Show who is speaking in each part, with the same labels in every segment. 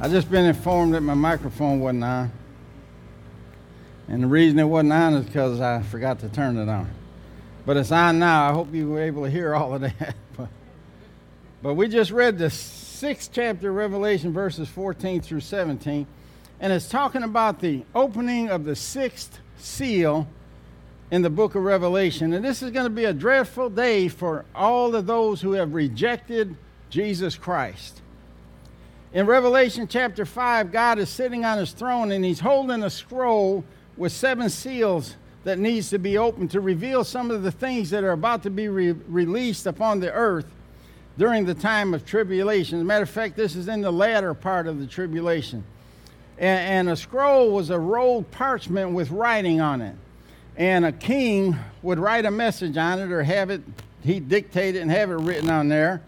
Speaker 1: I just been informed that my microphone wasn't on. And the reason it wasn't on is because I forgot to turn it on. But it's on now. I hope you were able to hear all of that. but, but we just read the sixth chapter of Revelation, verses 14 through 17. And it's talking about the opening of the sixth seal in the book of Revelation. And this is going to be a dreadful day for all of those who have rejected Jesus Christ. In Revelation chapter 5, God is sitting on his throne and he's holding a scroll with seven seals that needs to be opened to reveal some of the things that are about to be re- released upon the earth during the time of tribulation. As a matter of fact, this is in the latter part of the tribulation. And, and a scroll was a rolled parchment with writing on it. And a king would write a message on it or have it, he'd dictate it and have it written on there.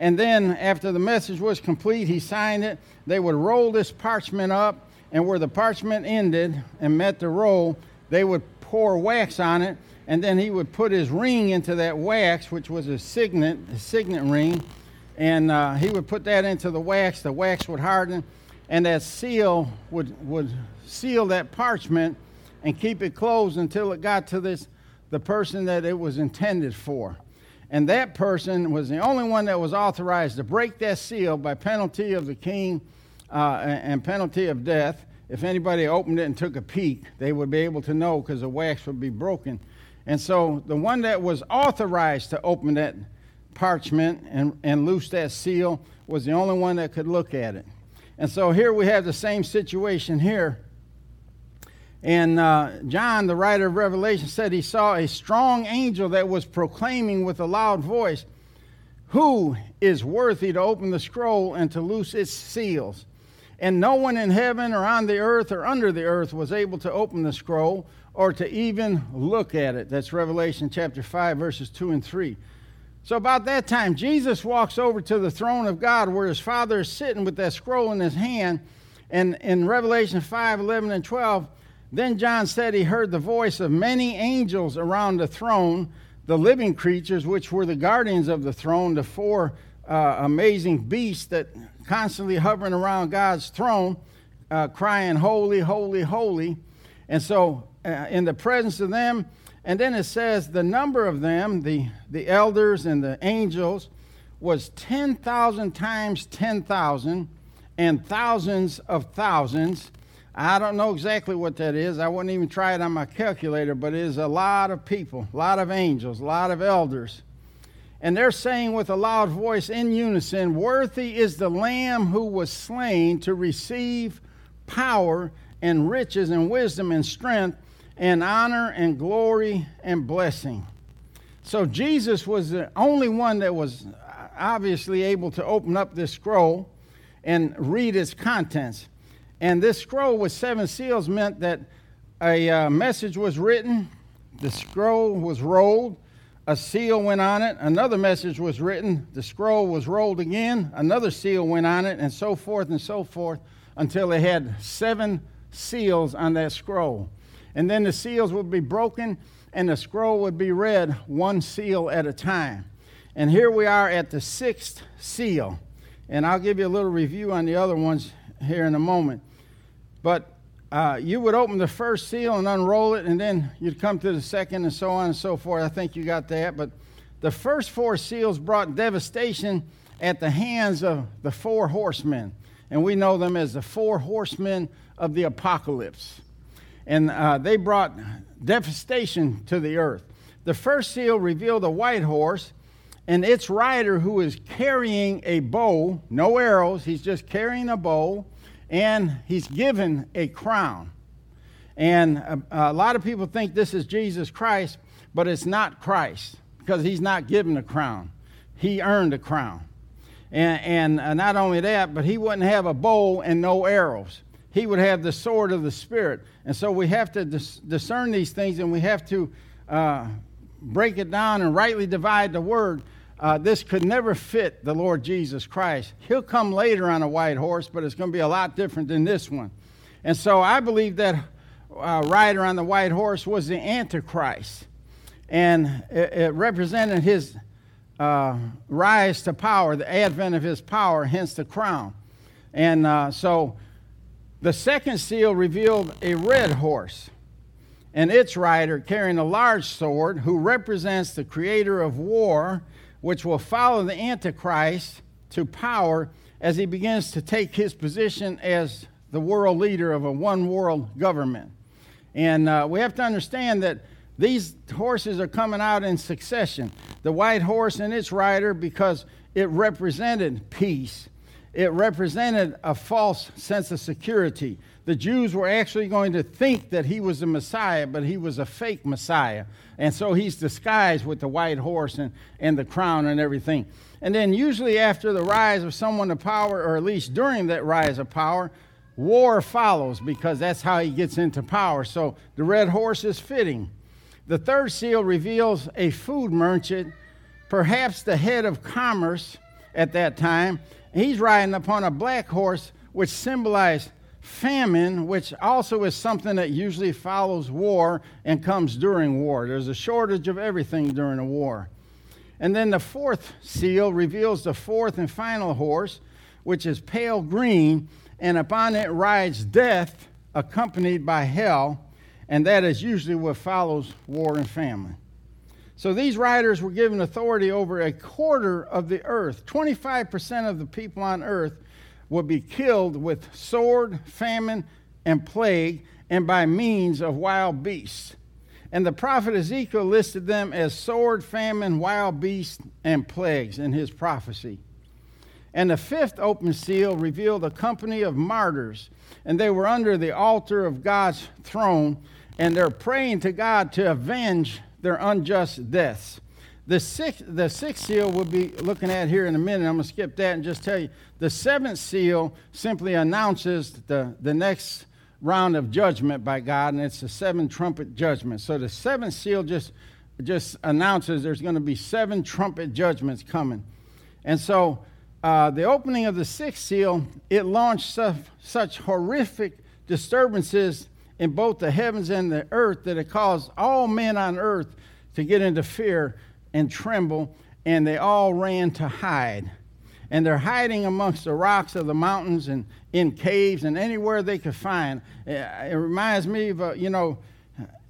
Speaker 1: And then, after the message was complete, he signed it. They would roll this parchment up, and where the parchment ended and met the roll, they would pour wax on it, and then he would put his ring into that wax, which was a signet, a signet ring, and uh, he would put that into the wax. The wax would harden, and that seal would would seal that parchment and keep it closed until it got to this the person that it was intended for. And that person was the only one that was authorized to break that seal by penalty of the king uh, and penalty of death. If anybody opened it and took a peek, they would be able to know because the wax would be broken. And so the one that was authorized to open that parchment and, and loose that seal was the only one that could look at it. And so here we have the same situation here. And uh, John, the writer of Revelation, said he saw a strong angel that was proclaiming with a loud voice, Who is worthy to open the scroll and to loose its seals? And no one in heaven or on the earth or under the earth was able to open the scroll or to even look at it. That's Revelation chapter 5, verses 2 and 3. So, about that time, Jesus walks over to the throne of God where his Father is sitting with that scroll in his hand. And in Revelation 5, 11, and 12, then John said he heard the voice of many angels around the throne, the living creatures, which were the guardians of the throne, the four uh, amazing beasts that constantly hovering around God's throne, uh, crying, Holy, holy, holy. And so, uh, in the presence of them, and then it says the number of them, the, the elders and the angels, was 10,000 times 10,000 and thousands of thousands I don't know exactly what that is. I wouldn't even try it on my calculator, but it is a lot of people, a lot of angels, a lot of elders. And they're saying with a loud voice in unison, Worthy is the Lamb who was slain to receive power and riches and wisdom and strength and honor and glory and blessing. So Jesus was the only one that was obviously able to open up this scroll and read its contents. And this scroll with seven seals meant that a uh, message was written, the scroll was rolled, a seal went on it, another message was written, the scroll was rolled again, another seal went on it, and so forth and so forth until they had seven seals on that scroll. And then the seals would be broken and the scroll would be read one seal at a time. And here we are at the sixth seal. And I'll give you a little review on the other ones here in a moment. But uh, you would open the first seal and unroll it, and then you'd come to the second, and so on and so forth. I think you got that. But the first four seals brought devastation at the hands of the four horsemen. And we know them as the four horsemen of the apocalypse. And uh, they brought devastation to the earth. The first seal revealed a white horse and its rider who is carrying a bow, no arrows, he's just carrying a bow and he's given a crown. And a, a, lot of people think this is Jesus Christ, but it's not Christ because he's not given a crown. He earned a crown. And, and uh, not only that, but he wouldn't have a bow and no arrows. he would have the sword of the Spirit. And so we have to dis- discern these things and we have to uh, break it down and rightly divide the word. Uh, this could never fit the Lord Jesus Christ. He'll come later on a white horse, but it's going to be a lot different than this one. And so I believe that uh, rider on the white horse was the Antichrist. And it, it represented his uh, rise to power, the advent of his power, hence the crown. And uh, so the second seal revealed a red horse and its rider carrying a large sword, who represents the creator of war, which will follow the Antichrist to power as he begins to take his position as the world leader of a one world government. And uh, we have to understand that these horses are coming out in succession. The white horse and its rider, because it represented peace it represented a false sense of security. The Jews were actually going to think that he was the Messiah, but he was a fake Messiah. And so he's disguised with the white horse and, and the crown and everything. And then, usually, after the rise of someone to power, or at least during that rise of power, war follows because that's how he gets into power. So the red horse is fitting. The third seal reveals a food merchant, perhaps the head of commerce at that time he's riding upon a black horse, which symbolized famine, which also is something that usually follows war and comes during war. There's a shortage of everything during a war. And then the fourth seal reveals the fourth and final horse, which is pale green, and upon it rides death, accompanied by hell, and that is usually what follows war and famine. So these riders were given authority over a quarter of the earth. 25% of the people on earth would be killed with sword, famine, and plague, and by means of wild beasts. And the prophet Ezekiel listed them as sword, famine, wild beasts, and plagues in his prophecy. And the fifth open seal revealed a company of martyrs, and they were under the altar of God's throne, and they're praying to God to avenge their unjust deaths. The sixth, the sixth seal we'll be looking at here in a minute. I'm going to skip that and just tell you. The seventh seal simply announces the, the next round of judgment by God, and it's the seven trumpet judgment. So the seventh seal just, just announces there's going to be seven trumpet judgments coming. And so uh, the opening of the sixth seal, it launched such, such horrific disturbances in both the heavens and the earth that it caused all men on earth to get into fear and tremble, and they all ran to hide. And they're hiding amongst the rocks of the mountains and in caves and anywhere they could find. It reminds me of, uh, you know,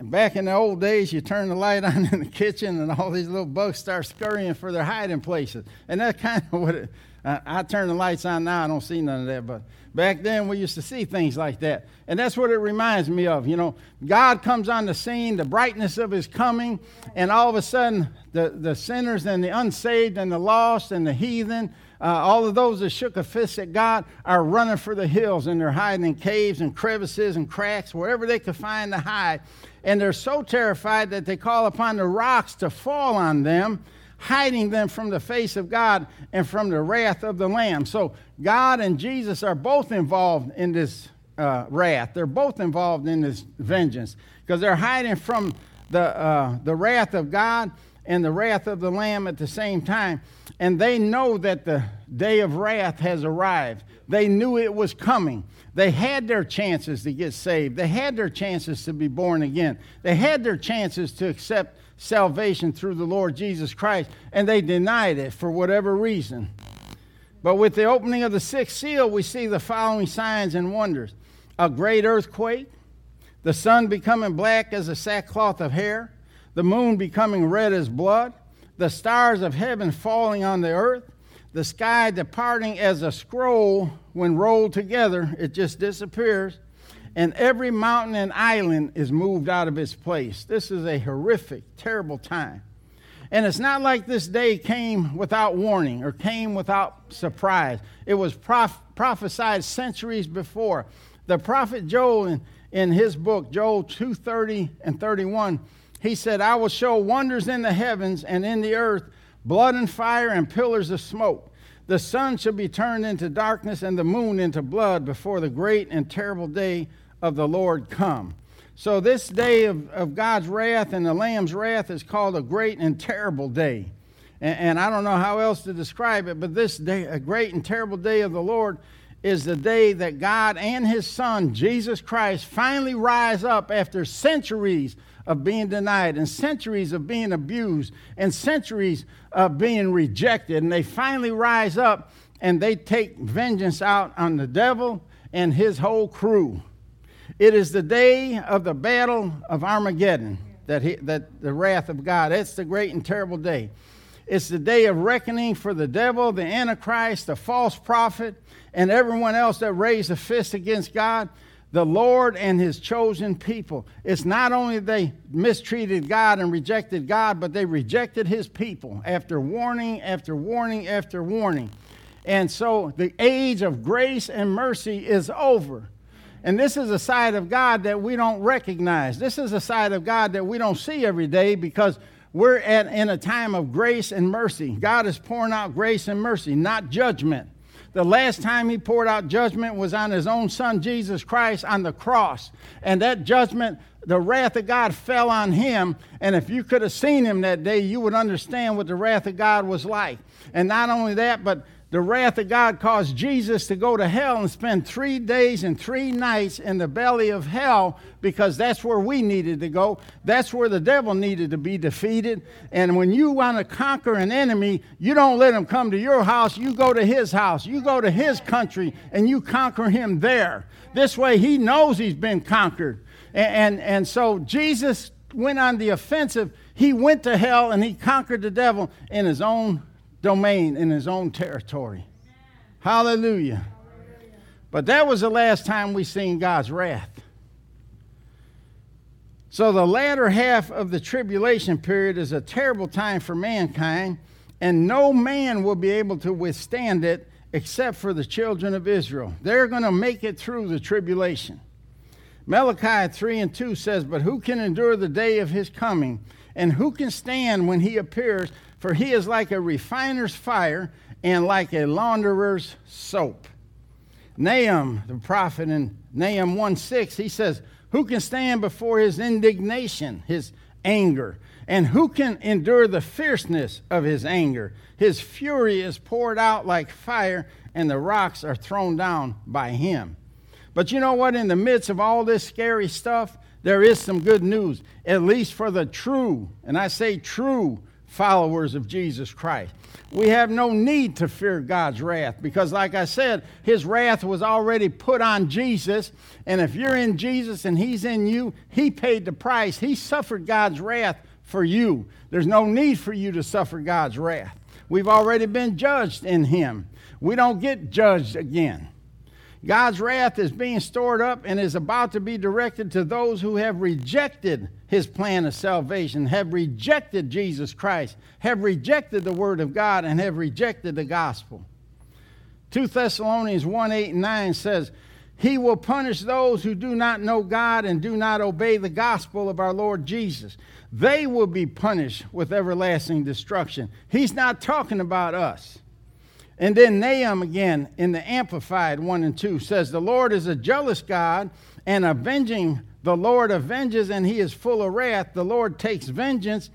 Speaker 1: back in the old days, you turn the light on in the kitchen and all these little bugs start scurrying for their hiding places. And that's kind of what it, I, I turn the lights on now, I don't see none of that, but back then we used to see things like that. And that's what it reminds me of. You know, God comes on the scene, the brightness of his coming, and all of a sudden the, the sinners and the unsaved and the lost and the heathen, uh, all of those that shook a fist at God are running for the hills and they're hiding in caves and crevices and cracks, wherever they could find to hide. And they're so terrified that they call upon the rocks to fall on them hiding them from the face of God and from the wrath of the Lamb. So God and Jesus are both involved in this uh, wrath. They're both involved in this vengeance because they're hiding from the, uh, the wrath of God and the wrath of the Lamb at the same time. And they know that the day of wrath has arrived. They knew it was coming. They had their chances to get saved. They had their chances to be born again. They had their chances to accept salvation through the Lord Jesus Christ, and they denied it for whatever reason. But with the opening of the sixth seal, we see the following signs and wonders a great earthquake, the sun becoming black as a sackcloth of hair, the moon becoming red as blood, the stars of heaven falling on the earth, the sky departing as a scroll when rolled together, it just disappears and every mountain and island is moved out of its place. This is a horrific, terrible time. And it's not like this day came without warning or came without surprise. It was prof- prophesied centuries before. The prophet Joel, in, in his book, Joel 2:30 and 31, he said, I will show wonders in the heavens and in the earth, blood and fire and pillars of smoke. The sun shall be turned into darkness and the moon into blood before the great and terrible day of the Lord come. So, this day of, of God's wrath and the Lamb's wrath is called a great and terrible day. And, and I don't know how else to describe it, but this day, a great and terrible day of the Lord, is the day that God and His Son, Jesus Christ, finally rise up after centuries of being denied and centuries of being abused and centuries of being rejected. And they finally rise up and they take vengeance out on the devil and his whole crew. It is the day of the battle of Armageddon, that, he, that the wrath of God. That's the great and terrible day. It's the day of reckoning for the devil, the Antichrist, the false prophet, and everyone else that raised a fist against God the Lord and his chosen people. It's not only they mistreated God and rejected God, but they rejected his people after warning after warning after warning. And so the age of grace and mercy is over. And this is a side of God that we don't recognize. This is a side of God that we don't see every day because we're at, in a time of grace and mercy. God is pouring out grace and mercy, not judgment. The last time he poured out judgment was on his own son, Jesus Christ, on the cross. And that judgment, the wrath of God fell on him. And if you could have seen him that day, you would understand what the wrath of God was like. And not only that, but the wrath of God caused Jesus to go to hell and spend three days and three nights in the belly of hell because that's where we needed to go. That's where the devil needed to be defeated. And when you want to conquer an enemy, you don't let him come to your house. You go to his house. You go to his country and you conquer him there. This way, he knows he's been conquered. And, and, and so Jesus went on the offensive. He went to hell and he conquered the devil in his own domain in his own territory. Hallelujah. But that was the last time we seen God's wrath. So the latter half of the tribulation period is a terrible time for mankind, and no man will be able to withstand it except for the children of Israel. They're going to make it through the tribulation. Malachi 3 and 2 says, But who can endure the day of his coming? And who can stand when he appears? For he is like a refiner's fire and like a launderer's soap. Nahum, the prophet in Nahum 1 6, he says, Who can stand before his indignation, his anger? And who can endure the fierceness of his anger? His fury is poured out like fire, and the rocks are thrown down by him. But you know what? In the midst of all this scary stuff, there is some good news, at least for the true, and I say true followers of Jesus Christ. We have no need to fear God's wrath because, like I said, His wrath was already put on Jesus. And if you're in Jesus and He's in you, He paid the price. He suffered God's wrath for you. There's no need for you to suffer God's wrath. We've already been judged in Him. We don't get judged again. God's wrath is being stored up and is about to be directed to those who have rejected his plan of salvation, have rejected Jesus Christ, have rejected the word of God, and have rejected the gospel. 2 Thessalonians 1 8 and 9 says, He will punish those who do not know God and do not obey the gospel of our Lord Jesus. They will be punished with everlasting destruction. He's not talking about us. And then Nahum again in the Amplified 1 and 2 says, The Lord is a jealous God and avenging. The Lord avenges and he is full of wrath. The Lord takes vengeance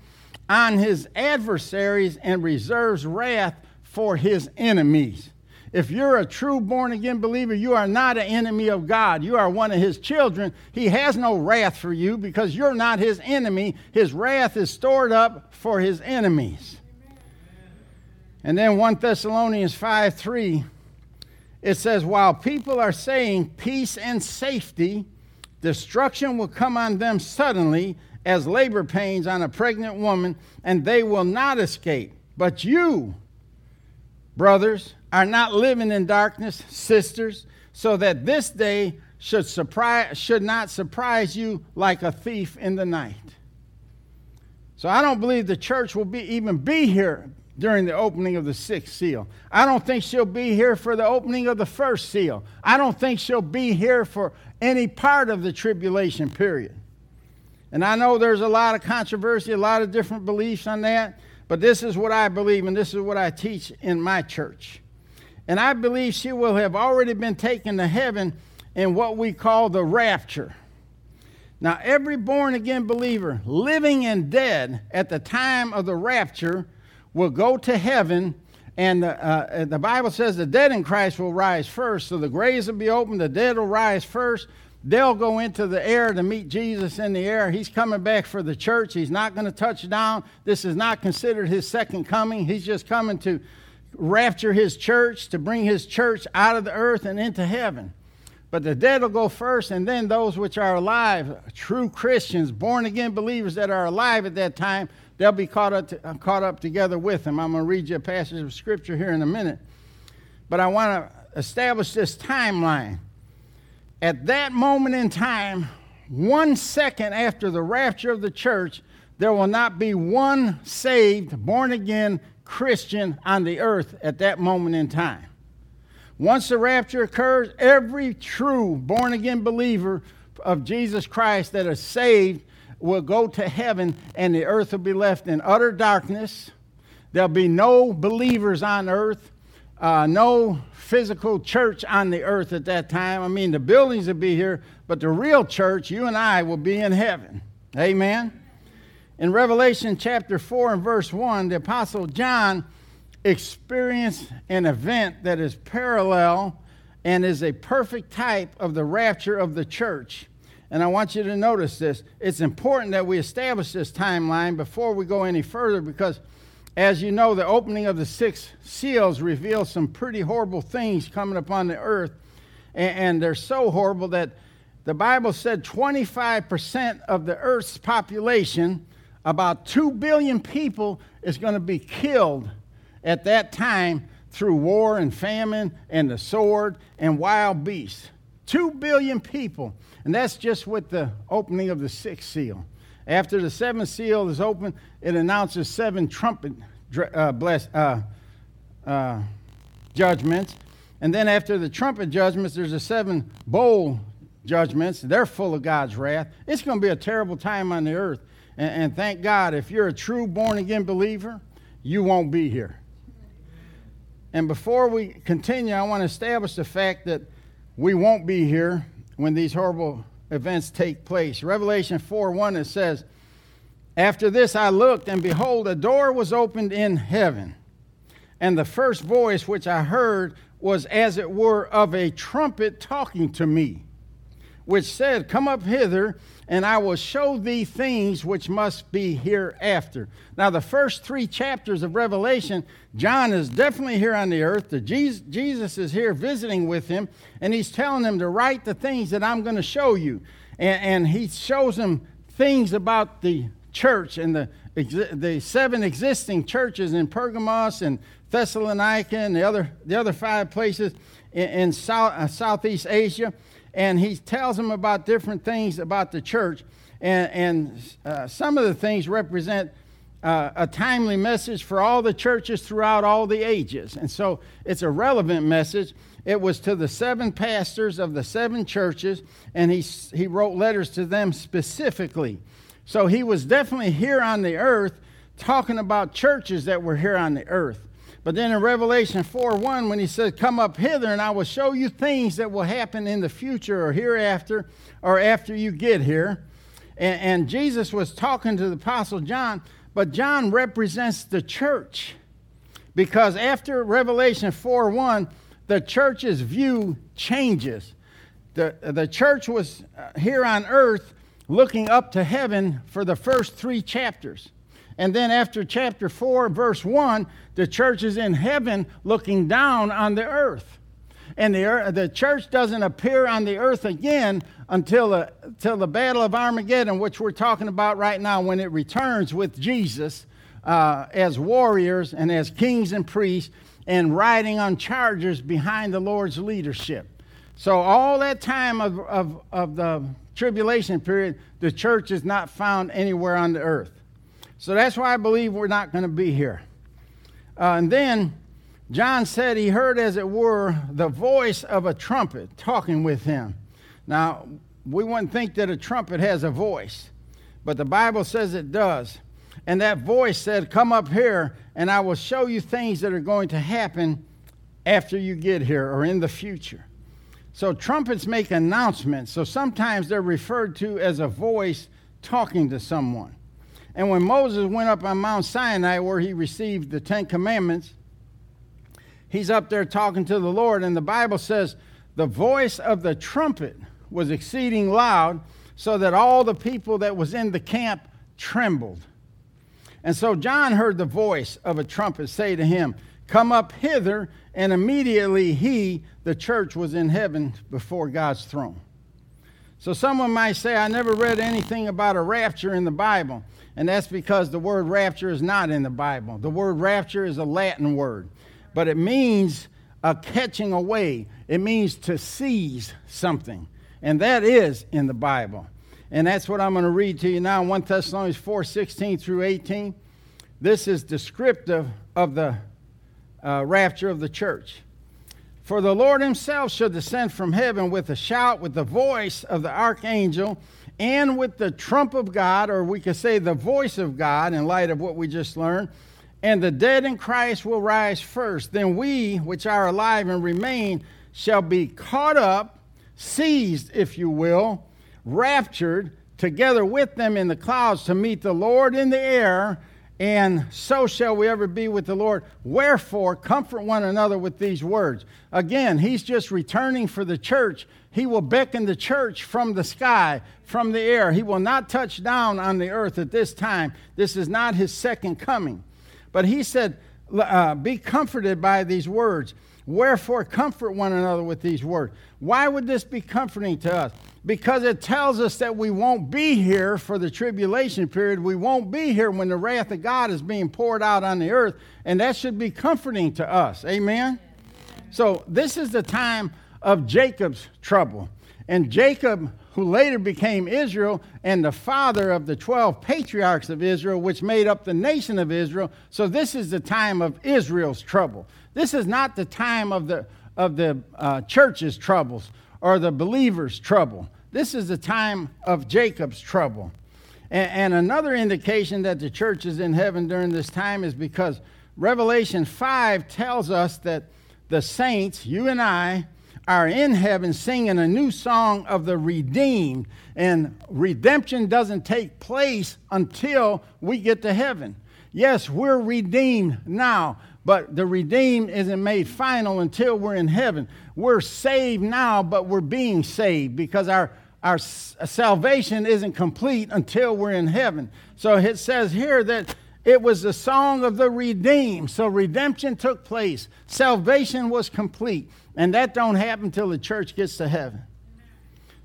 Speaker 1: on his adversaries and reserves wrath for his enemies. If you're a true born again believer, you are not an enemy of God. You are one of his children. He has no wrath for you because you're not his enemy. His wrath is stored up for his enemies. And then 1 Thessalonians 5 3, it says, While people are saying peace and safety, destruction will come on them suddenly as labor pains on a pregnant woman, and they will not escape. But you, brothers, are not living in darkness, sisters, so that this day should, surprise, should not surprise you like a thief in the night. So I don't believe the church will be, even be here during the opening of the sixth seal. I don't think she'll be here for the opening of the first seal. I don't think she'll be here for any part of the tribulation period. And I know there's a lot of controversy, a lot of different beliefs on that, but this is what I believe and this is what I teach in my church. And I believe she will have already been taken to heaven in what we call the rapture. Now, every born again believer, living and dead at the time of the rapture, will go to heaven. And the, uh, the Bible says the dead in Christ will rise first. So the graves will be open, the dead will rise first. They'll go into the air to meet Jesus in the air. He's coming back for the church. He's not going to touch down. This is not considered his second coming. He's just coming to rapture his church, to bring his church out of the earth and into heaven. But the dead will go first, and then those which are alive, true Christians, born again believers that are alive at that time, they'll be caught up, to, uh, caught up together with him. I'm going to read you a passage of scripture here in a minute. But I want to establish this timeline. At that moment in time, one second after the rapture of the church, there will not be one saved, born again Christian on the earth at that moment in time. Once the rapture occurs, every true born again believer of Jesus Christ that is saved will go to heaven and the earth will be left in utter darkness. There'll be no believers on earth, uh, no physical church on the earth at that time. I mean, the buildings will be here, but the real church, you and I, will be in heaven. Amen. In Revelation chapter 4 and verse 1, the Apostle John experienced an event that is parallel and is a perfect type of the rapture of the church. And I want you to notice this. It's important that we establish this timeline before we go any further because, as you know, the opening of the six seals reveals some pretty horrible things coming upon the earth. And, they're so horrible that the Bible said 25% of the earth's population, about 2 billion people, is going to be killed at that time through war and famine and the sword and wild beasts. Two billion people. And that's just with the opening of the sixth seal. After the seventh seal is open, it announces seven trumpet uh, bless, uh, uh, judgments. And then after the trumpet judgments, there's the seven bowl judgments. They're full of God's wrath. It's going to be a terrible time on the earth. And, and thank God, if you're a true born again believer, you won't be here. And before we continue, I want to establish the fact that we won't be here when these horrible events take place. Revelation 4 1, it says, After this I looked, and behold, a door was opened in heaven. And the first voice which I heard was as it were of a trumpet talking to me, which said, Come up hither and I will show thee things which must be hereafter. Now, the first three chapters of Revelation, John is definitely here on the earth. The Jesus is here visiting with him, and he's telling him to write the things that I'm going to show you. And, and he shows him things about the church and the, the seven existing churches in Pergamos and Thessalonica and the other, the other five places in, in South, uh, Southeast Asia and he tells them about different things about the church. And, and uh, some of the things represent uh, a timely message for all the churches throughout all the ages. And so it's a relevant message. It was to the seven pastors of the seven churches, and he, he wrote letters to them specifically. So he was definitely here on the earth talking about churches that were here on the earth. But then in Revelation 4 1, when he said, Come up hither, and I will show you things that will happen in the future or hereafter or after you get here. And, and Jesus was talking to the Apostle John, but John represents the church. Because after Revelation 4 1, the church's view changes. The, the church was uh, here on earth looking up to heaven for the first three chapters. And then after chapter 4, verse 1, the church is in heaven looking down on the earth. And the, the church doesn't appear on the earth again until the, until the Battle of Armageddon, which we're talking about right now, when it returns with Jesus uh, as warriors and as kings and priests and riding on chargers behind the Lord's leadership. So, all that time of, of, of the tribulation period, the church is not found anywhere on the earth. So that's why I believe we're not going to be here. Uh, and then John said he heard, as it were, the voice of a trumpet talking with him. Now, we wouldn't think that a trumpet has a voice, but the Bible says it does. And that voice said, Come up here, and I will show you things that are going to happen after you get here or in the future. So trumpets make announcements. So sometimes they're referred to as a voice talking to someone. And when Moses went up on Mount Sinai where he received the 10 commandments, he's up there talking to the Lord and the Bible says the voice of the trumpet was exceeding loud so that all the people that was in the camp trembled. And so John heard the voice of a trumpet say to him, Come up hither. And immediately he, the church, was in heaven before God's throne. So someone might say, I never read anything about a rapture in the Bible. And that's because the word rapture is not in the Bible. The word rapture is a Latin word, but it means a catching away, it means to seize something. And that is in the Bible. And that's what I'm going to read to you now in 1 Thessalonians 4 16 through 18. This is descriptive of the uh, rapture of the church. For the Lord himself shall descend from heaven with a shout, with the voice of the archangel, and with the trump of God, or we could say the voice of God in light of what we just learned. And the dead in Christ will rise first. Then we, which are alive and remain, shall be caught up, seized, if you will, raptured together with them in the clouds to meet the Lord in the air and so shall we ever be with the Lord. Wherefore, comfort one another with these words. Again, he's just returning for the church. He will beckon the church from the sky, from the air. He will not touch down on the earth at this time. This is not his second coming. But he said, uh, Be comforted by these words. Wherefore, comfort one another with these words. Why would this be comforting to us? Because it tells us that we won't be here for the tribulation period. We won't be here when the wrath of God is being poured out on the earth, and that should be comforting to us. Amen? So, this is the time of Jacob's trouble. And Jacob, who later became Israel and the father of the 12 patriarchs of Israel, which made up the nation of Israel. So, this is the time of Israel's trouble. This is not the time of the, of the uh, church's troubles or the believer's trouble. This is the time of Jacob's trouble. And, and another indication that the church is in heaven during this time is because Revelation 5 tells us that the saints, you and I, are in heaven singing a new song of the redeemed. And redemption doesn't take place until we get to heaven. Yes, we're redeemed now, but the redeemed isn't made final until we're in heaven. We're saved now, but we're being saved because our, our uh, salvation isn't complete until we're in heaven. So it says here that it was the song of the redeemed. So redemption took place, salvation was complete, and that don't happen until the church gets to heaven.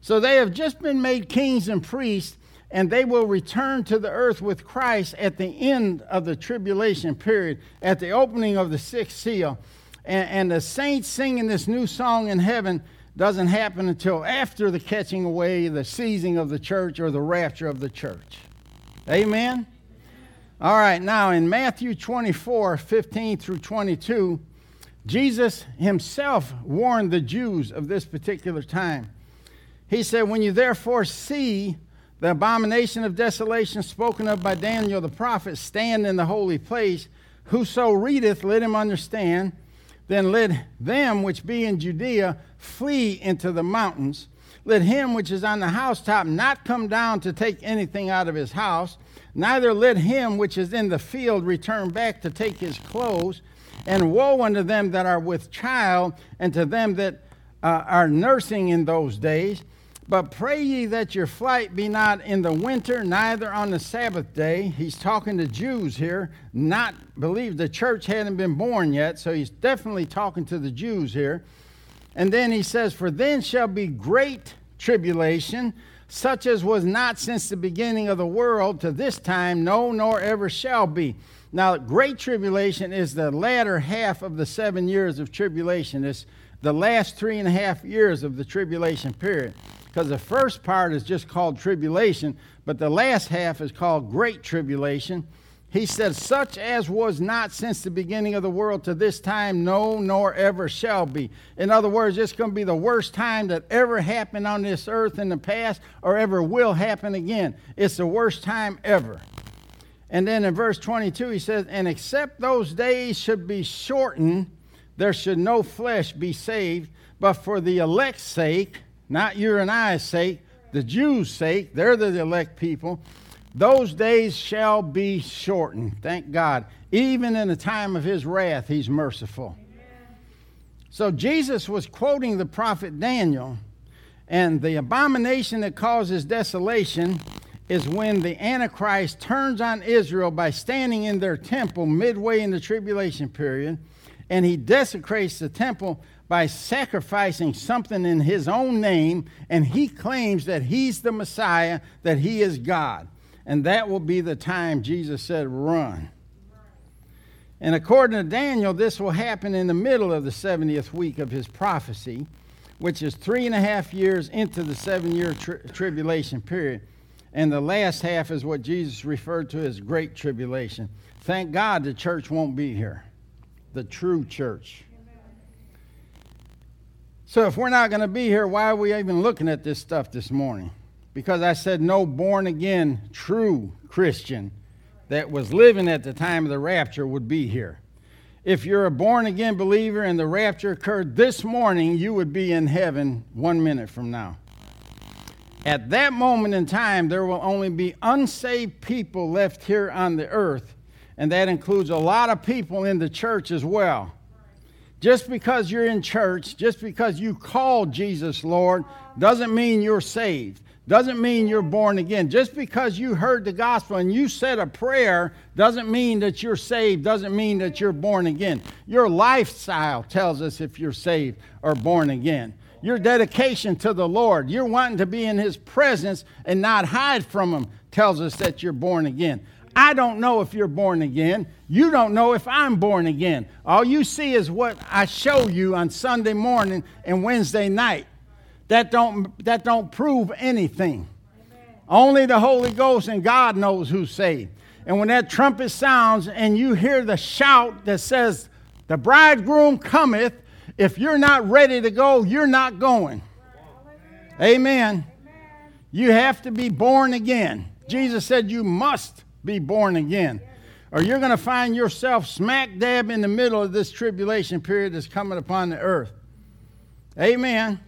Speaker 1: So they have just been made kings and priests and they will return to the earth with Christ at the end of the tribulation period, at the opening of the sixth seal. And, and, the saints singing this new song in heaven doesn't happen until after the catching away, the seizing of the church, or the rapture of the church. Amen? All right, now in Matthew 24 15 through 22, Jesus himself warned the Jews of this particular time. He said, When you therefore see the abomination of desolation spoken of by Daniel the prophet stand in the holy place. Whoso readeth, let him understand. Then let them which be in Judea flee into the mountains. Let him which is on the housetop not come down to take anything out of his house, neither let him which is in the field return back to take his clothes. And woe unto them that are with child, and to them that uh, are nursing in those days. But pray ye that your flight be not in the winter, neither on the Sabbath day. He's talking to Jews here, not believe the church hadn't been born yet, so he's definitely talking to the Jews here. And then he says, For then shall be great tribulation, such as was not since the beginning of the world to this time, no, nor ever shall be. Now, great tribulation is the latter half of the seven years of tribulation. It's the last three and a half years of the tribulation period because the first part is just called tribulation, but the last half is called great tribulation. He said, Such as was not since the beginning of the world to this time, no, nor ever shall be. In other words, it's going to be the worst time that ever happened on this earth in the past or ever will happen again. It's the worst time ever. And then in verse 22, he says, And except those days should be shortened, there should no flesh be saved, but for the elect's sake, not your and I's sake, the Jews' sake, they're the elect people, those days shall be shortened. Thank God. Even in the time of his wrath, he's merciful. So Jesus was quoting the prophet Daniel, and the abomination that causes desolation is when the Antichrist turns on Israel by standing in their temple midway in the tribulation period, and he desecrates the temple by sacrificing something in his own name, and he claims that he's the Messiah, that he is God. And that will be the time Jesus said, Run. And according to Daniel, this will happen in the middle of the 70th week of his prophecy, which is three and a half years into the seven year tri- tribulation period. And the last half is what Jesus referred to as great tribulation. Thank God the church won't be here, the true church. So, if we're not going to be here, why are we even looking at this stuff this morning? because I said no born again true Christian that was living at the time of the rapture would be here. If you're a born again believer and the rapture occurred this morning, you would be in heaven one minute from now. At that moment in time, there will only be unsaved people left here on the earth, and that includes a lot of people in the church as well. Just because you're in church, just because you call Jesus Lord, doesn't mean you're saved doesn't mean you're born again. Just because you heard the gospel and you said a prayer doesn't mean that you're saved, doesn't mean that you're born again. Your lifestyle tells us if you're saved or born again. Your dedication to the Lord, you're wanting to be in His presence and not hide from Him, tells us that you're born again. I don't know if you're born again. You don't know if I'm born again. All you see is what I show you on Sunday morning and Wednesday night that don't, that don't prove anything. Amen. Only the Holy Ghost and God knows who's saved. And when that trumpet sounds and you hear the shout that says, The bridegroom cometh, if you're not ready to go, you're not going. Amen. Amen. You have to be born again. Jesus said you must be born again, or you're going to find yourself smack dab in the middle of this tribulation period that's coming upon the earth. Amen.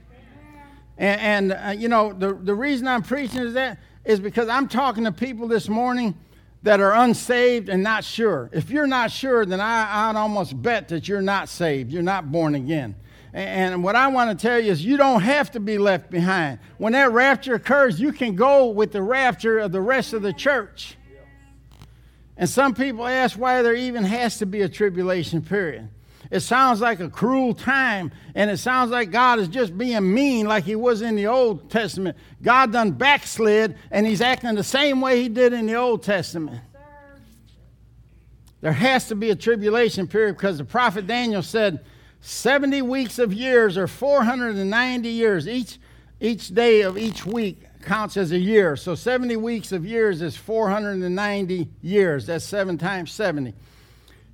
Speaker 1: And, and uh, you know, the, the reason I'm preaching is that is because I'm talking to people this morning that are unsaved and not sure. If you're not sure, then I, I'd almost bet that you're not saved. You're not born again. And, and what I want to tell you is you don't have to be left behind. When that rapture occurs, you can go with the rapture of the rest of the church. And some people ask why there even has to be a tribulation period. It sounds like a cruel time, and it sounds like God is just being mean like he was in the Old Testament. God done backslid, and he's acting the same way he did in the Old Testament. There has to be a tribulation period because the prophet Daniel said 70 weeks of years or 490 years. Each, each day of each week counts as a year. So 70 weeks of years is 490 years. That's 7 times 70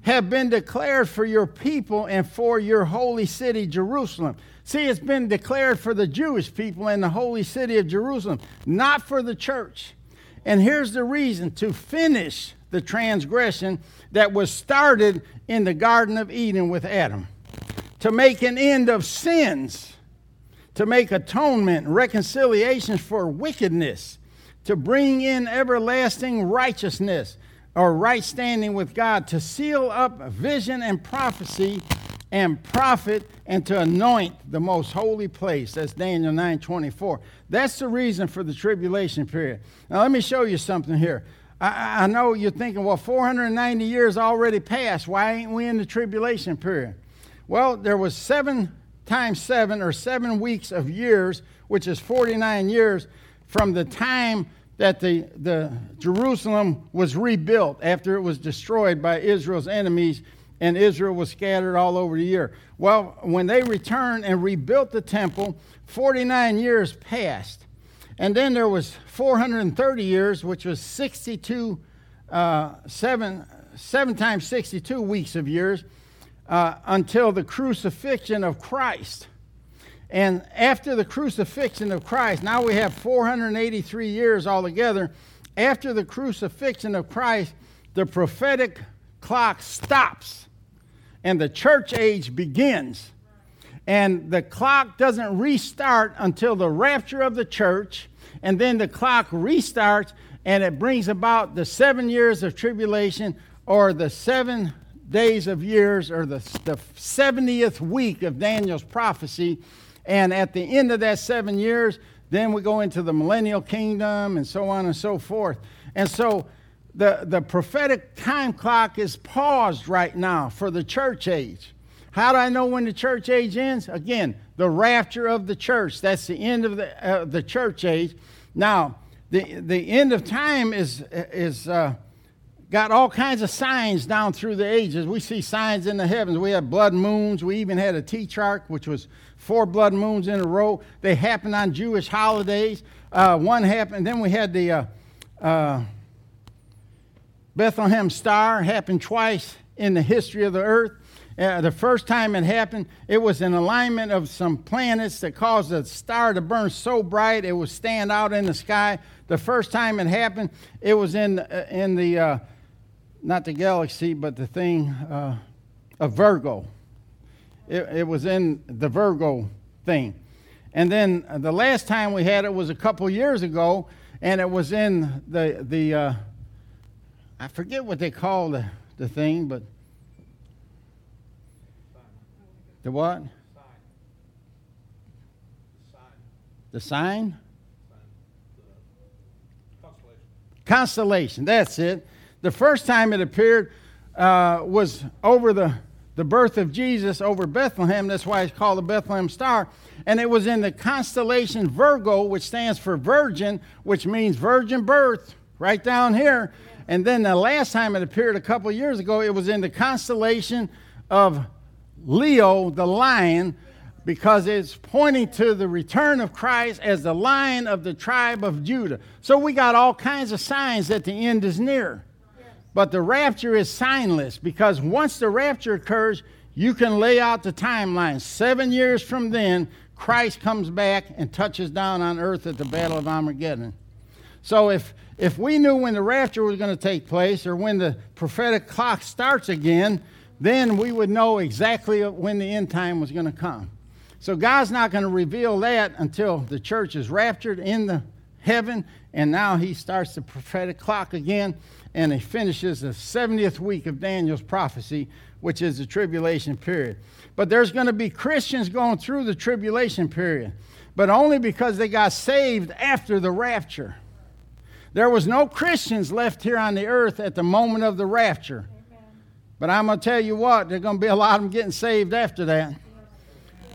Speaker 1: have been declared for your people and for your holy city, Jerusalem. See, it's been declared for the Jewish people and the holy city of Jerusalem, not for the church. And here's the reason to finish the transgression that was started in the Garden of Eden with Adam, to make an end of sins, to make atonement, reconciliations for wickedness, to bring in everlasting righteousness or right standing with God, to seal up vision and prophecy and prophet and to anoint the most holy place. That's Daniel 9 24. That's the reason for the tribulation period. Now, let me show you something here. I, I know you're thinking, well, 490 years already passed. Why ain't we in the tribulation period? Well, there was seven times seven or seven weeks of years, which is 49 years from the time that the, the Jerusalem was rebuilt after it was destroyed by Israel's enemies and Israel was scattered all over the year. Well, when they returned and rebuilt the temple, 49 years passed. And then there was 430 years, which was 62, uh, seven, seven times 62 weeks of years, uh, until the crucifixion of Christ. And after the crucifixion of Christ, now we have 483 years altogether. After the crucifixion of Christ, the prophetic clock stops. and the church age begins. And the clock doesn't restart until the rapture of the church, and then the clock restarts and it brings about the seven years of tribulation or the seven days of years or the, the 70th week of Daniel's prophecy. And at the end of that seven years, then we go into the millennial kingdom and so on and so forth. And so the, the prophetic time clock is paused right now for the church age. How do I know when the church age ends? Again, the rapture of the church. That's the end of the, uh, the church age. Now, the, the end of time is, is uh, got all kinds of signs down through the ages. We see signs in the heavens. We have blood moons. We even had a tetrad, which was four blood moons in a row. They happened on Jewish holidays. Uh, one happened, then we had the uh, uh, Bethlehem star, happened twice in the history of the earth. Uh, the first time it happened, it was an alignment of some planets that caused the star to burn so bright it would stand out in the sky. The first time it happened, it was in, uh, in the, uh, not the galaxy, but the thing uh, of Virgo. It, it, was in the Virgo thing. And then the last time we had it was a couple years ago, and it was in the, the uh, I forget what they call the, the thing, but The what? The sign? Constellation. Constellation, that's it. The first time it appeared uh, was over the, the birth of Jesus over Bethlehem. That's why it's called the Bethlehem Star. And it was in the constellation Virgo, which stands for virgin, which means virgin birth, right down here. And then the last time it appeared a couple years ago, it was in the constellation of Leo, the lion, because it's pointing to the return of Christ as the lion of the tribe of Judah. So we got all kinds of signs that the end is near. But the rapture is signless because once the rapture occurs, you can lay out the timeline. Seven years from then, Christ comes back and touches down on earth at the Battle of Armageddon. So if, if we knew when the rapture was going to take place or when the prophetic clock starts again, then we would know exactly when the end time was going to come. So God's not going to reveal that until the church is raptured in the heaven, and now he starts the prophetic clock again, and he finishes the 70th week of Daniel's prophecy, which is the tribulation period. But there's going to be Christians going through the tribulation period, but only because they got saved after the rapture. There was no Christians left here on the earth at the moment of the rapture. But I'm going to tell you what, there's going to be a lot of them getting saved after that.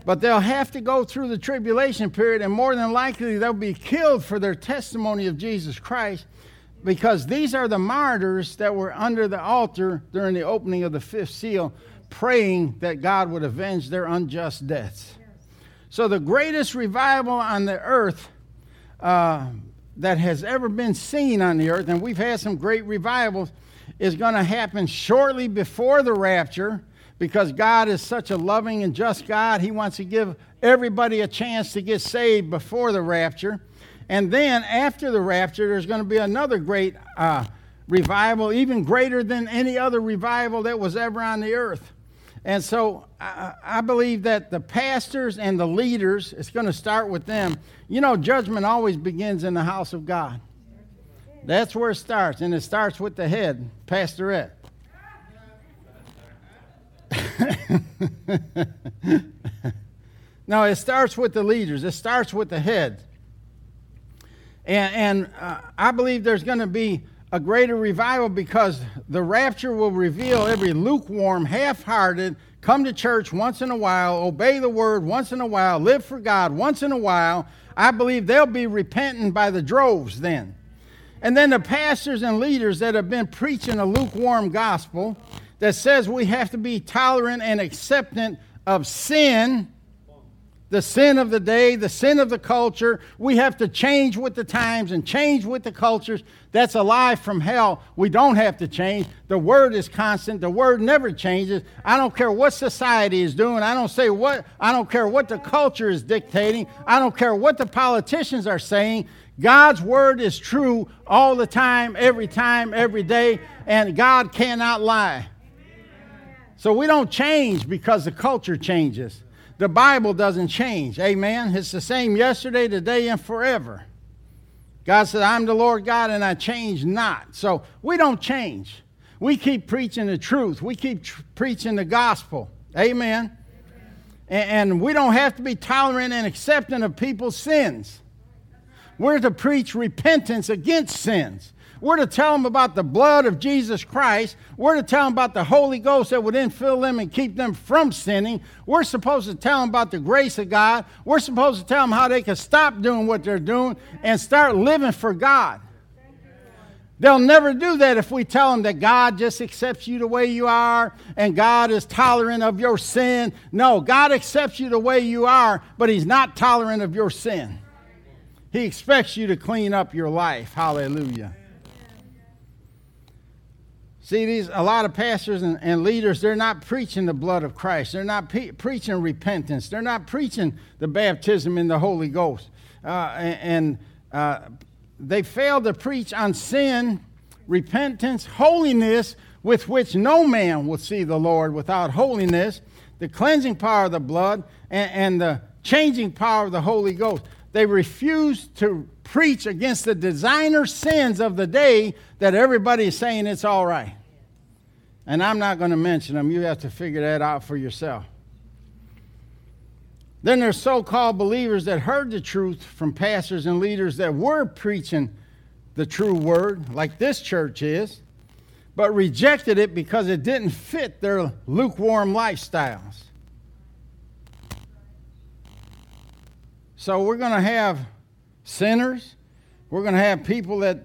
Speaker 1: But they'll have to go through the tribulation period, and more than likely, they'll be killed for their testimony of Jesus Christ because these are the martyrs that were under the altar during the opening of the fifth seal, praying that God would avenge their unjust deaths. So, the greatest revival on the earth uh, that has ever been seen on the earth, and we've had some great revivals is going to happen shortly before the rapture because God is such a loving and just God. He wants to give everybody a chance to get saved before the rapture. And then after the rapture, there's going to be another great uh, revival, even greater than any other revival that was ever on the earth. And so I, I believe that the pastors and the leaders, it's going to start with them. You know, judgment always begins in the house of God. That's where it starts, and it starts with the head, pastorette. no, it starts with the leaders. It starts with the head. And, and uh, I believe there's going to be a greater revival because the rapture will reveal every lukewarm, half hearted, come to church once in a while, obey the word once in a while, live for God once in a while. I believe they'll be repenting by the droves then. And then the pastors and leaders that have been preaching a lukewarm gospel that says we have to be tolerant and acceptant of sin, the sin of the day, the sin of the culture. We have to change with the times and change with the cultures. That's a lie from hell. We don't have to change. The word is constant. The word never changes. I don't care what society is doing. I don't say what I don't care what the culture is dictating. I don't care what the politicians are saying. God's word is true all the time, every time, every day, and God cannot lie. So we don't change because the culture changes. The Bible doesn't change. Amen. It's the same yesterday, today, and forever. God said, I'm the Lord God and I change not. So we don't change. We keep preaching the truth. We keep tr- preaching the gospel. Amen. And, and we don't have to be tolerant and accepting of people's sins. We're to preach repentance against sins. We're to tell them about the blood of Jesus Christ. We're to tell them about the Holy Ghost that would infill them and keep them from sinning. We're supposed to tell them about the grace of God. We're supposed to tell them how they can stop doing what they're doing and start living for God. They'll never do that if we tell them that God just accepts you the way you are and God is tolerant of your sin. No, God accepts you the way you are, but He's not tolerant of your sin. He expects you to clean up your life. Hallelujah. See, these a lot of pastors and, and, leaders, they're not preaching the blood of Christ. They're not pe- preaching repentance. They're not preaching the baptism in the Holy Ghost. Uh, and, uh, they fail to preach on sin, repentance, holiness, with which no man will see the Lord without holiness, the cleansing power of the blood, and, and the changing power of the Holy Ghost. They refuse to preach against the designer sins of the day that everybody is saying it's all right. And I'm not going to mention them. You have to figure that out for yourself. Then there's so called believers that heard the truth from pastors and leaders that were preaching the true word, like this church is, but rejected it because it didn't fit their lukewarm lifestyles. So we're going to have sinners, we're going to have people that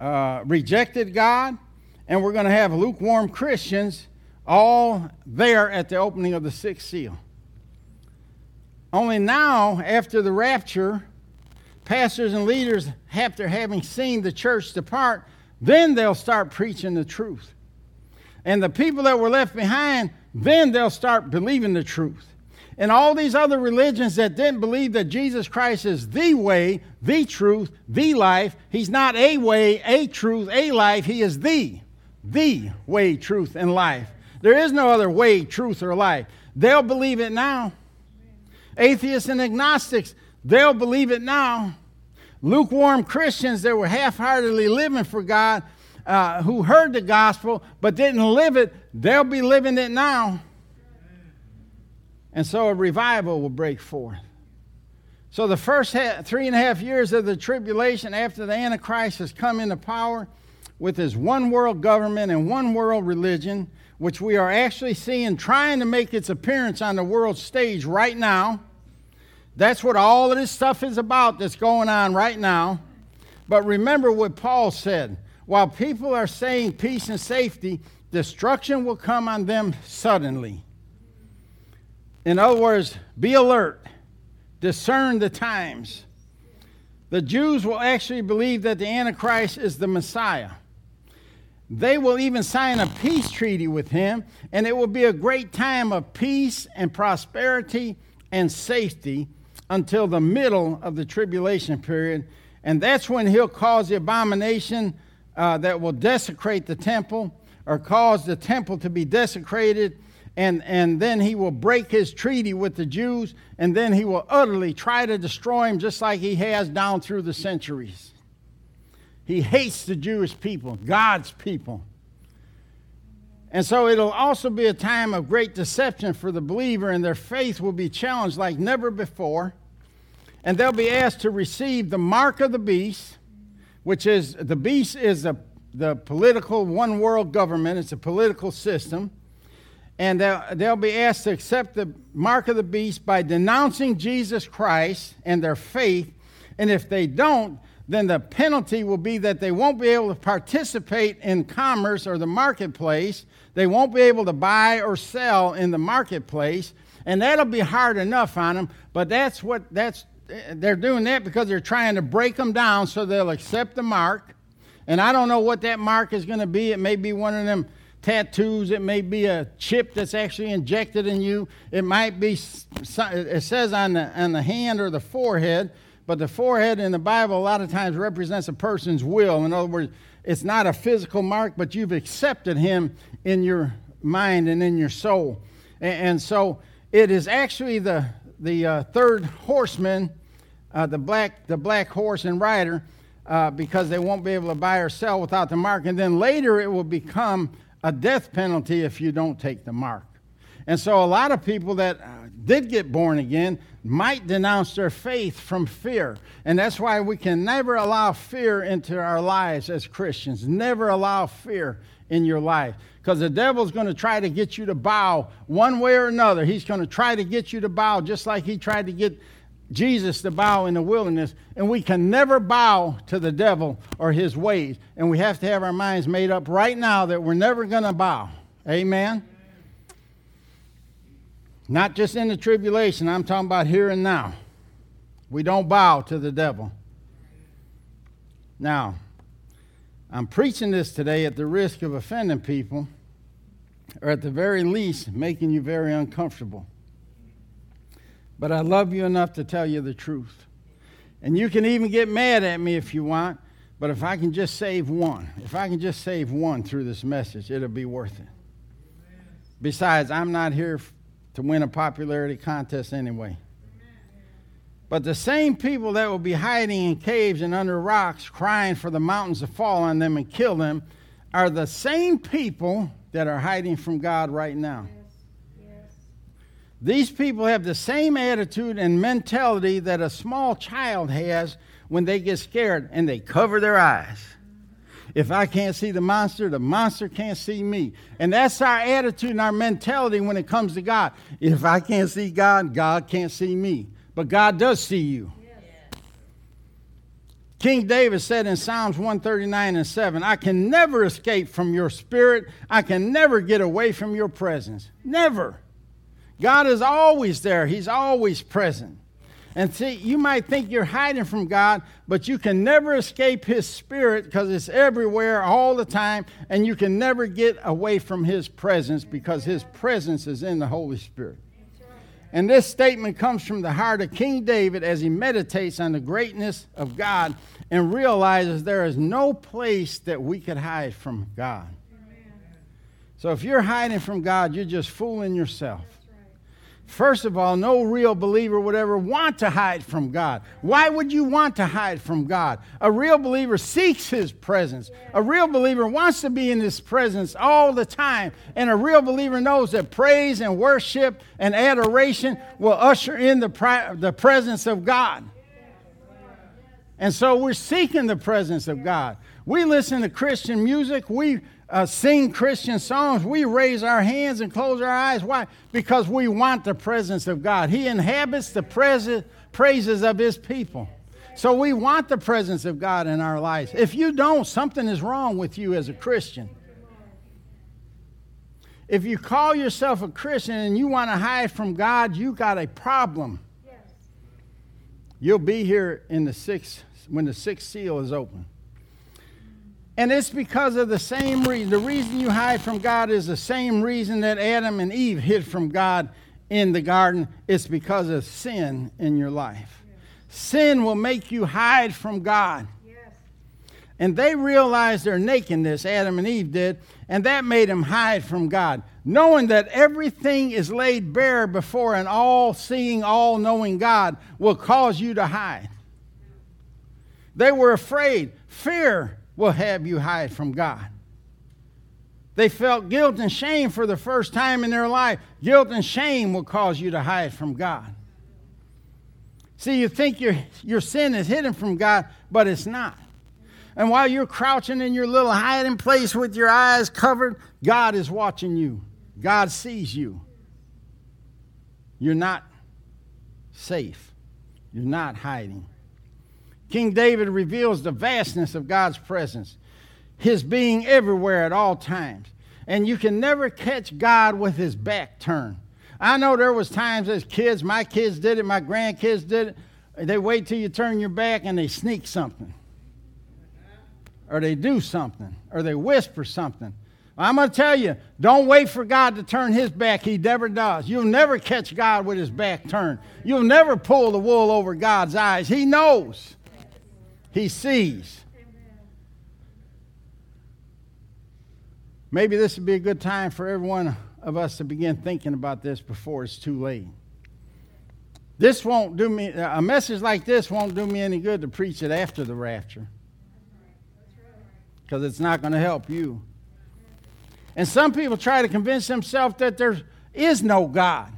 Speaker 1: uh, rejected God, and we're going to have lukewarm Christians all there at the opening of the sixth seal. Only now, after the rapture, pastors and leaders, after having seen the church depart, then they'll start preaching the truth. And the people that were left behind, then they'll start believing the truth. And all these other religions that didn't believe that Jesus Christ is the way, the truth, the life, He's not a way, a truth, a life, He is the, the way, truth, and life. There is no other way, truth, or life. They'll believe it now. Atheists and agnostics, they'll believe it now. Lukewarm Christians that were half heartedly living for God, uh, who heard the gospel but didn't live it, they'll be living it now. And so a revival will break forth. So the first ha- three and a half years of the tribulation after the Antichrist has come into power with his one world government and one world religion, which we are actually seeing trying to make its appearance on the world stage right now. That's what all of this stuff is about that's going on right now. But remember what Paul said while people are saying peace and safety, destruction will come on them suddenly. In other words, be alert, discern the times. The Jews will actually believe that the Antichrist is the Messiah. They will even sign a peace treaty with him, and it will be a great time of peace and prosperity and safety until the middle of the tribulation period. And that's when he'll cause the abomination uh, that will desecrate the temple or cause the temple to be desecrated. And, and then he will break his treaty with the Jews, and then he will utterly try to destroy them just like he has down through the centuries. He hates the Jewish people, God's people. And so it'll also be a time of great deception for the believer, and their faith will be challenged like never before. And they'll be asked to receive the mark of the beast, which is the beast is a, the political one world government, it's a political system. And they'll, they'll be asked to accept the mark of the beast by denouncing Jesus Christ and their faith. And if they don't, then the penalty will be that they won't be able to participate in commerce or the marketplace. They won't be able to buy or sell in the marketplace. And that'll be hard enough on them, but that's what that's they're doing that because they're trying to break them down so they'll accept the mark. And I don't know what that mark is going to be. It may be one of them tattoos. It may be a chip that's actually injected in you. It might be, it says on the, on the hand or the forehead, but the forehead in the Bible a lot of times represents a person's will. In other words, it's not a physical mark, but you've accepted him in your mind and in your soul. And, and so it is actually the, the uh, third horseman, uh, the, black, the black horse and rider, uh, because they won't be able to buy or sell without the mark. And then later it will become a death penalty if you don't take the mark. And so a lot of people that uh, did get born again might denounce their faith from fear. And that's why we can never allow fear into our lives as Christians. Never allow fear in your life. Because the devil's going to try to get you to bow one way or another. He's going to try to get you to bow just like he tried to get Jesus to bow in the wilderness. And we can never bow to the devil or his ways. And we have to have our minds made up right now that we're never going to bow. Amen? Not just in the tribulation, I'm talking about here and now. We don't bow to the devil. Now, I'm preaching this today at the risk of offending people, or at the very least, making you very uncomfortable. But I love you enough to tell you the truth. And you can even get mad at me if you want, but if I can just save one, if I can just save one through this message, it'll be worth it. Besides, I'm not here to win a popularity contest anyway. But the same people that will be hiding in caves and under rocks, crying for the mountains to fall on them and kill them, are the same people that are hiding from God right now. These people have the same attitude and mentality that a small child has when they get scared and they cover their eyes. If I can't see the monster, the monster can't see me. And that's our attitude and our mentality when it comes to God. If I can't see God, God can't see me. But God does see you. King David said in Psalms 139 and 7, I can never escape from your spirit. I can never get away from your presence. Never. God is always there, He's always present. And see, you might think you're hiding from God, but you can never escape His Spirit because it's everywhere all the time, and you can never get away from His presence because His presence is in the Holy Spirit. And this statement comes from the heart of King David as he meditates on the greatness of God and realizes there is no place that we could hide from God. So if you're hiding from God, you're just fooling yourself. First of all, no real believer would ever want to hide from God. Why would you want to hide from God? A real believer seeks His presence. A real believer wants to be in His presence all the time. And a real believer knows that praise and worship and adoration will usher in the, pri- the presence of God. And so we're seeking the presence of God. We listen to Christian music. We uh, sing Christian songs, we raise our hands and close our eyes. Why? Because we want the presence of God. He inhabits the pres- praises of His people. So we want the presence of God in our lives. If you don't, something is wrong with you as a Christian. If you call yourself a Christian and you want to hide from God, you got a problem. You'll be here in the sixth when the sixth seal is open. And it's because of the same reason. The reason you hide from God is the same reason that Adam and Eve hid from God in the garden. It's because of sin in your life. Yes. Sin will make you hide from God. Yes. And they realized their nakedness, Adam and Eve did, and that made them hide from God. Knowing that everything is laid bare before an all seeing, all knowing God will cause you to hide. They were afraid. Fear will have you hide from God. They felt guilt and shame for the first time in their life. Guilt and shame will cause you to hide from God. See, you think your, your sin is hidden from God, but it's not. And while you're crouching in your little hiding place with your eyes covered, God is watching you. God sees you. You're not safe. You're not hiding. King David reveals the vastness of God's presence, his being everywhere at all times. And you can never catch God with his back turned. I know there was times as kids, my kids did it, my grandkids did it. They wait till you turn your back and they sneak something. Or they do something. Or they whisper something. I'm going to tell you, don't wait for God to turn his back. He never does. You'll never catch God with his back turned. You'll never pull the wool over God's eyes. He knows. He sees. maybe this would be a good time for every one of us to begin thinking about this before it's too late. This won't do me, a message like this won't do me any good to preach it after the rapture because it's not going to help you. And some people try to convince themselves that there is no God.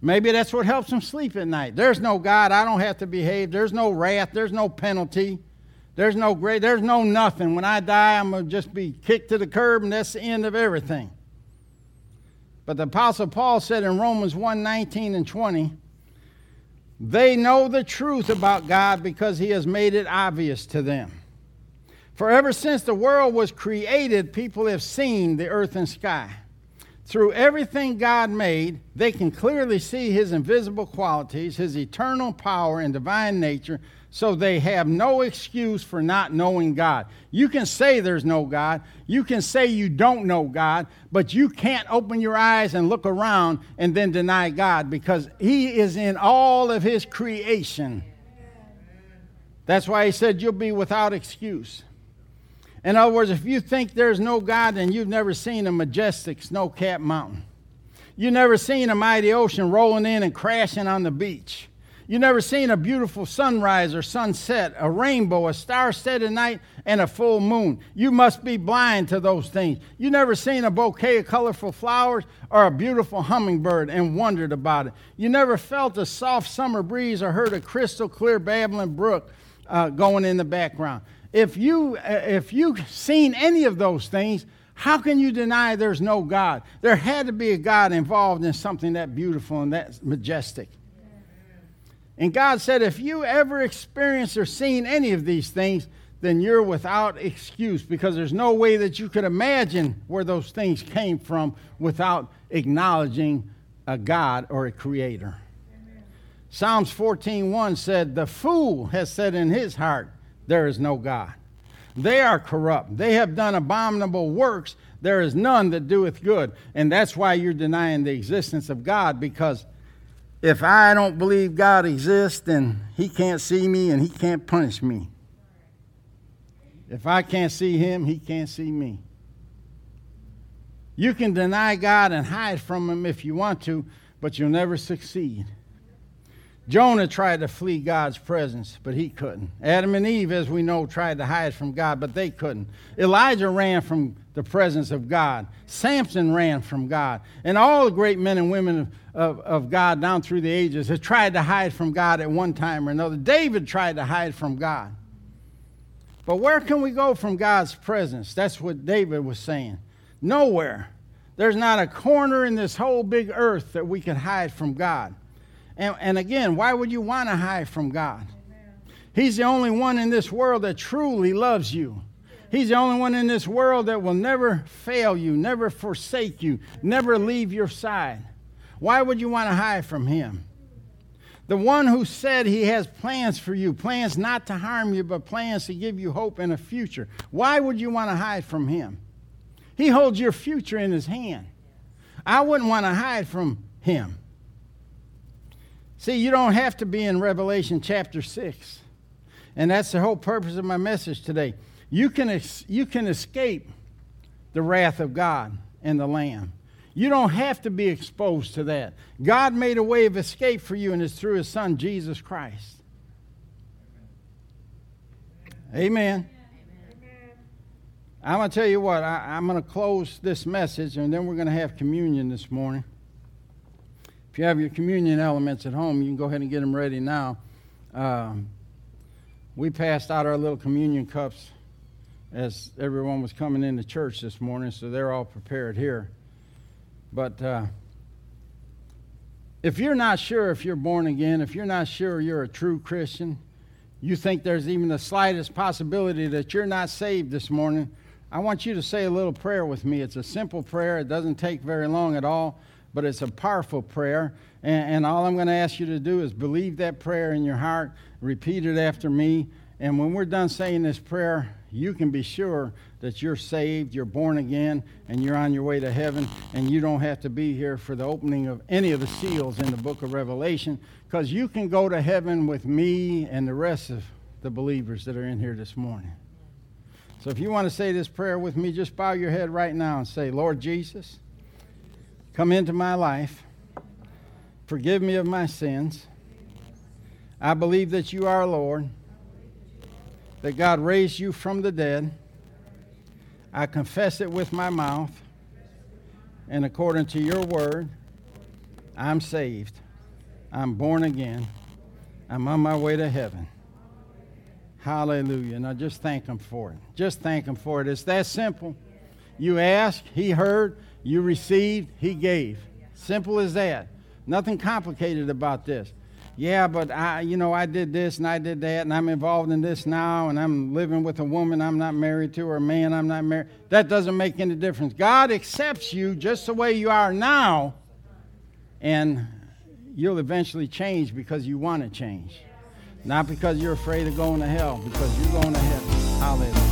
Speaker 1: Maybe that's what helps them sleep at night. There's no God. I don't have to behave. There's no wrath. There's no penalty. There's no great. There's no nothing. When I die, I'm going to just be kicked to the curb, and that's the end of everything. But the Apostle Paul said in Romans 1 19 and 20, they know the truth about God because he has made it obvious to them. For ever since the world was created, people have seen the earth and sky. Through everything God made, they can clearly see his invisible qualities, his eternal power and divine nature, so they have no excuse for not knowing God. You can say there's no God. You can say you don't know God, but you can't open your eyes and look around and then deny God because He is in all of His creation. That's why He said you'll be without excuse. In other words, if you think there's no God, then you've never seen a majestic snow capped mountain. You've never seen a mighty ocean rolling in and crashing on the beach. You never seen a beautiful sunrise or sunset, a rainbow, a star set at night, and a full moon. You must be blind to those things. You never seen a bouquet of colorful flowers or a beautiful hummingbird and wondered about it. You never felt a soft summer breeze or heard a crystal clear babbling brook uh, going in the background. If you uh, if you've seen any of those things, how can you deny there's no God? There had to be a God involved in something that beautiful and that majestic. And God said, if you ever experienced or seen any of these things, then you're without excuse because there's no way that you could imagine where those things came from without acknowledging a God or a creator. Amen. Psalms 14:1 said, "The fool has said in his heart, there is no God. They are corrupt. They have done abominable works. There is none that doeth good." And that's why you're denying the existence of God because if I don't believe God exists, then He can't see me and He can't punish me. If I can't see Him, He can't see me. You can deny God and hide from Him if you want to, but you'll never succeed. Jonah tried to flee God's presence, but he couldn't. Adam and Eve, as we know, tried to hide from God, but they couldn't. Elijah ran from the presence of God. Samson ran from God. And all the great men and women of, of, of, God down through the ages have tried to hide from God at one time or another. David tried to hide from God. But where can we go from God's presence? That's what David was saying. Nowhere. There's not a corner in this whole big earth that we can hide from God. And, and again, why would you want to hide from God? He's the only one in this world that truly loves you. He's the only one in this world that will never fail you, never forsake you, never leave your side. Why would you want to hide from him? The one who said he has plans for you, plans not to harm you, but plans to give you hope in a future. Why would you want to hide from him? He holds your future in his hand. I wouldn't want to hide from him. See, you don't have to be in Revelation chapter 6. And that's the whole purpose of my message today. You can, you can escape the wrath of God and the Lamb. You don't have to be exposed to that. God made a way of escape for you, and it's through His Son, Jesus Christ. Amen. Amen. I'm going to tell you what, I, am going to close this message, and then we're going to have communion this morning. If you have your communion elements at home, you can go ahead and get them ready now. Um, we passed out our little communion cups as everyone was coming into church this morning, so they're all prepared here. But uh, if you're not sure if you're born again, if you're not sure you're a true Christian, you think there's even the slightest possibility that you're not saved this morning, I want you to say a little prayer with me. It's a simple prayer, it doesn't take very long at all but it's a powerful prayer. And, and all I'm going to ask you to do is believe that prayer in your heart, repeat it after me. And when we're done saying this prayer, you can be sure that you're saved, you're born again, and you're on your way to heaven, and you don't have to be here for the opening of any of the seals in the book of Revelation, because you can go to heaven with me and the rest of the believers that are in here this morning. So if you want to say this prayer with me, just bow your head right now and say, Lord Jesus, come into my life. Forgive me of my sins. I believe that you are Lord, that God raised you from the dead. I confess it with my mouth, and according to your word, I'm saved. I'm born again. I'm on my way to heaven. Hallelujah. Now just thank Him for it. Just thank Him for it. It's that simple. You ask, He heard. You received, He gave. Simple as that. Nothing complicated about this. Yeah, but I, you know, I did this and I did that, and I'm involved in this now, and I'm living with a woman I'm not married to, or a man I'm not married. That doesn't make any difference. God accepts you just the way you are now, and you'll eventually change because you want to change. Not because you're afraid of going to hell, because you're going to heaven. Hallelujah.